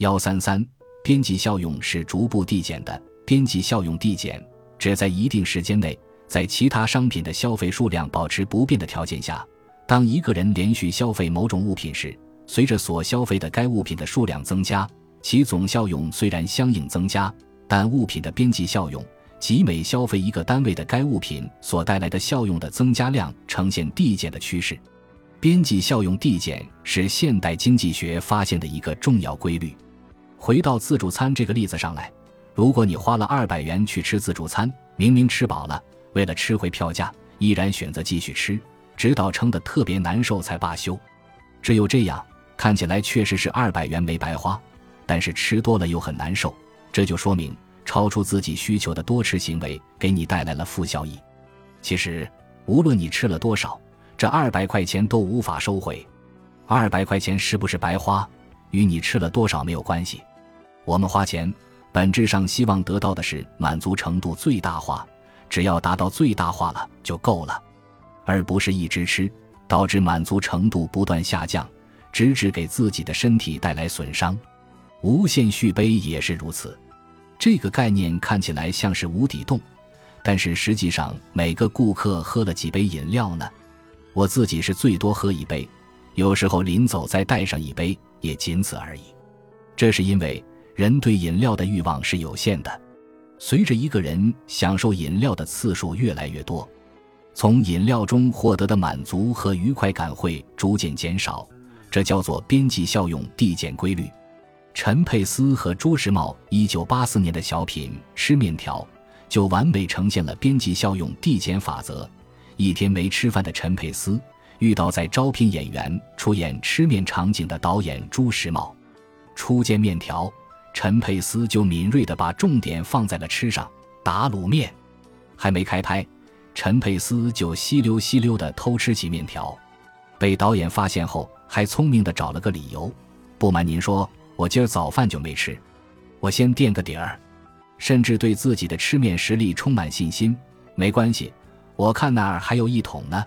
幺三三，边际效用是逐步递减的。边际效用递减，指在一定时间内，在其他商品的消费数量保持不变的条件下，当一个人连续消费某种物品时，随着所消费的该物品的数量增加，其总效用虽然相应增加，但物品的边际效用。即每消费一个单位的该物品所带来的效用的增加量呈现递减的趋势，边际效用递减是现代经济学发现的一个重要规律。回到自助餐这个例子上来，如果你花了二百元去吃自助餐，明明吃饱了，为了吃回票价，依然选择继续吃，直到撑得特别难受才罢休。只有这样，看起来确实是二百元没白花，但是吃多了又很难受，这就说明。超出自己需求的多吃行为给你带来了负效益。其实，无论你吃了多少，这二百块钱都无法收回。二百块钱是不是白花，与你吃了多少没有关系。我们花钱，本质上希望得到的是满足程度最大化，只要达到最大化了就够了，而不是一直吃，导致满足程度不断下降，直至给自己的身体带来损伤。无限续杯也是如此。这个概念看起来像是无底洞，但是实际上每个顾客喝了几杯饮料呢？我自己是最多喝一杯，有时候临走再带上一杯，也仅此而已。这是因为人对饮料的欲望是有限的，随着一个人享受饮料的次数越来越多，从饮料中获得的满足和愉快感会逐渐减少，这叫做边际效用递减规律。陈佩斯和朱时茂一九八四年的小品《吃面条》，就完美呈现了边际效用递减法则。一天没吃饭的陈佩斯遇到在招聘演员出演吃面场景的导演朱时茂，初见面条，陈佩斯就敏锐地把重点放在了吃上，打卤面。还没开拍，陈佩斯就吸溜吸溜地偷吃起面条，被导演发现后，还聪明地找了个理由：“不瞒您说。”我今儿早饭就没吃，我先垫个底儿，甚至对自己的吃面实力充满信心。没关系，我看那儿还有一桶呢。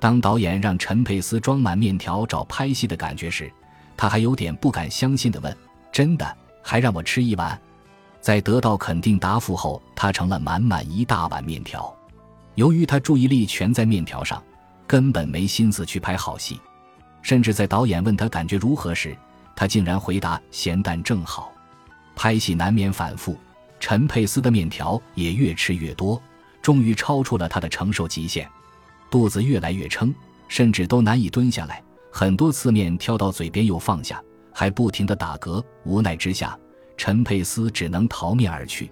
当导演让陈佩斯装满面条找拍戏的感觉时，他还有点不敢相信地问：“真的？还让我吃一碗？”在得到肯定答复后，他盛了满满一大碗面条。由于他注意力全在面条上，根本没心思去拍好戏，甚至在导演问他感觉如何时。他竟然回答：“咸淡正好。”拍戏难免反复，陈佩斯的面条也越吃越多，终于超出了他的承受极限，肚子越来越撑，甚至都难以蹲下来。很多次面挑到嘴边又放下，还不停地打嗝。无奈之下，陈佩斯只能逃面而去。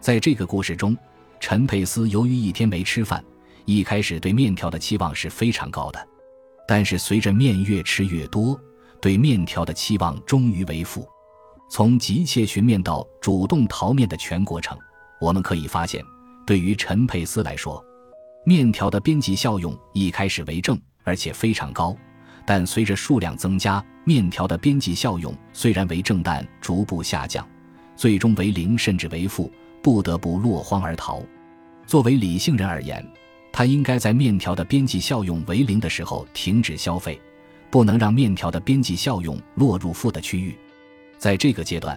在这个故事中，陈佩斯由于一天没吃饭，一开始对面条的期望是非常高的，但是随着面越吃越多。对面条的期望终于为负，从急切寻面到主动逃面的全过程，我们可以发现，对于陈佩斯来说，面条的边际效用一开始为正，而且非常高，但随着数量增加，面条的边际效用虽然为正，但逐步下降，最终为零甚至为负，不得不落荒而逃。作为理性人而言，他应该在面条的边际效用为零的时候停止消费。不能让面条的边际效用落入负的区域，在这个阶段，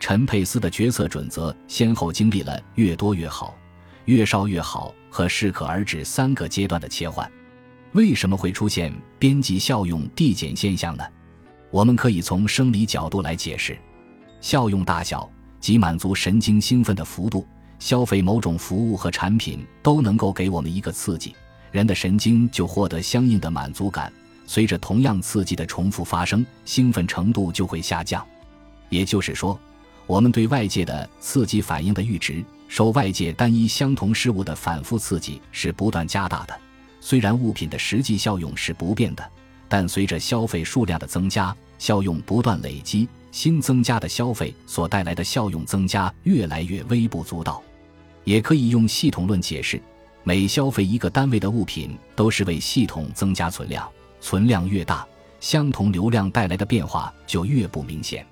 陈佩斯的决策准则先后经历了越多越好、越少越好和适可而止三个阶段的切换。为什么会出现边际效用递减现象呢？我们可以从生理角度来解释：效用大小及满足神经兴奋的幅度，消费某种服务和产品都能够给我们一个刺激，人的神经就获得相应的满足感。随着同样刺激的重复发生，兴奋程度就会下降。也就是说，我们对外界的刺激反应的阈值，受外界单一相同事物的反复刺激是不断加大的。虽然物品的实际效用是不变的，但随着消费数量的增加，效用不断累积，新增加的消费所带来的效用增加越来越微不足道。也可以用系统论解释：每消费一个单位的物品，都是为系统增加存量。存量越大，相同流量带来的变化就越不明显。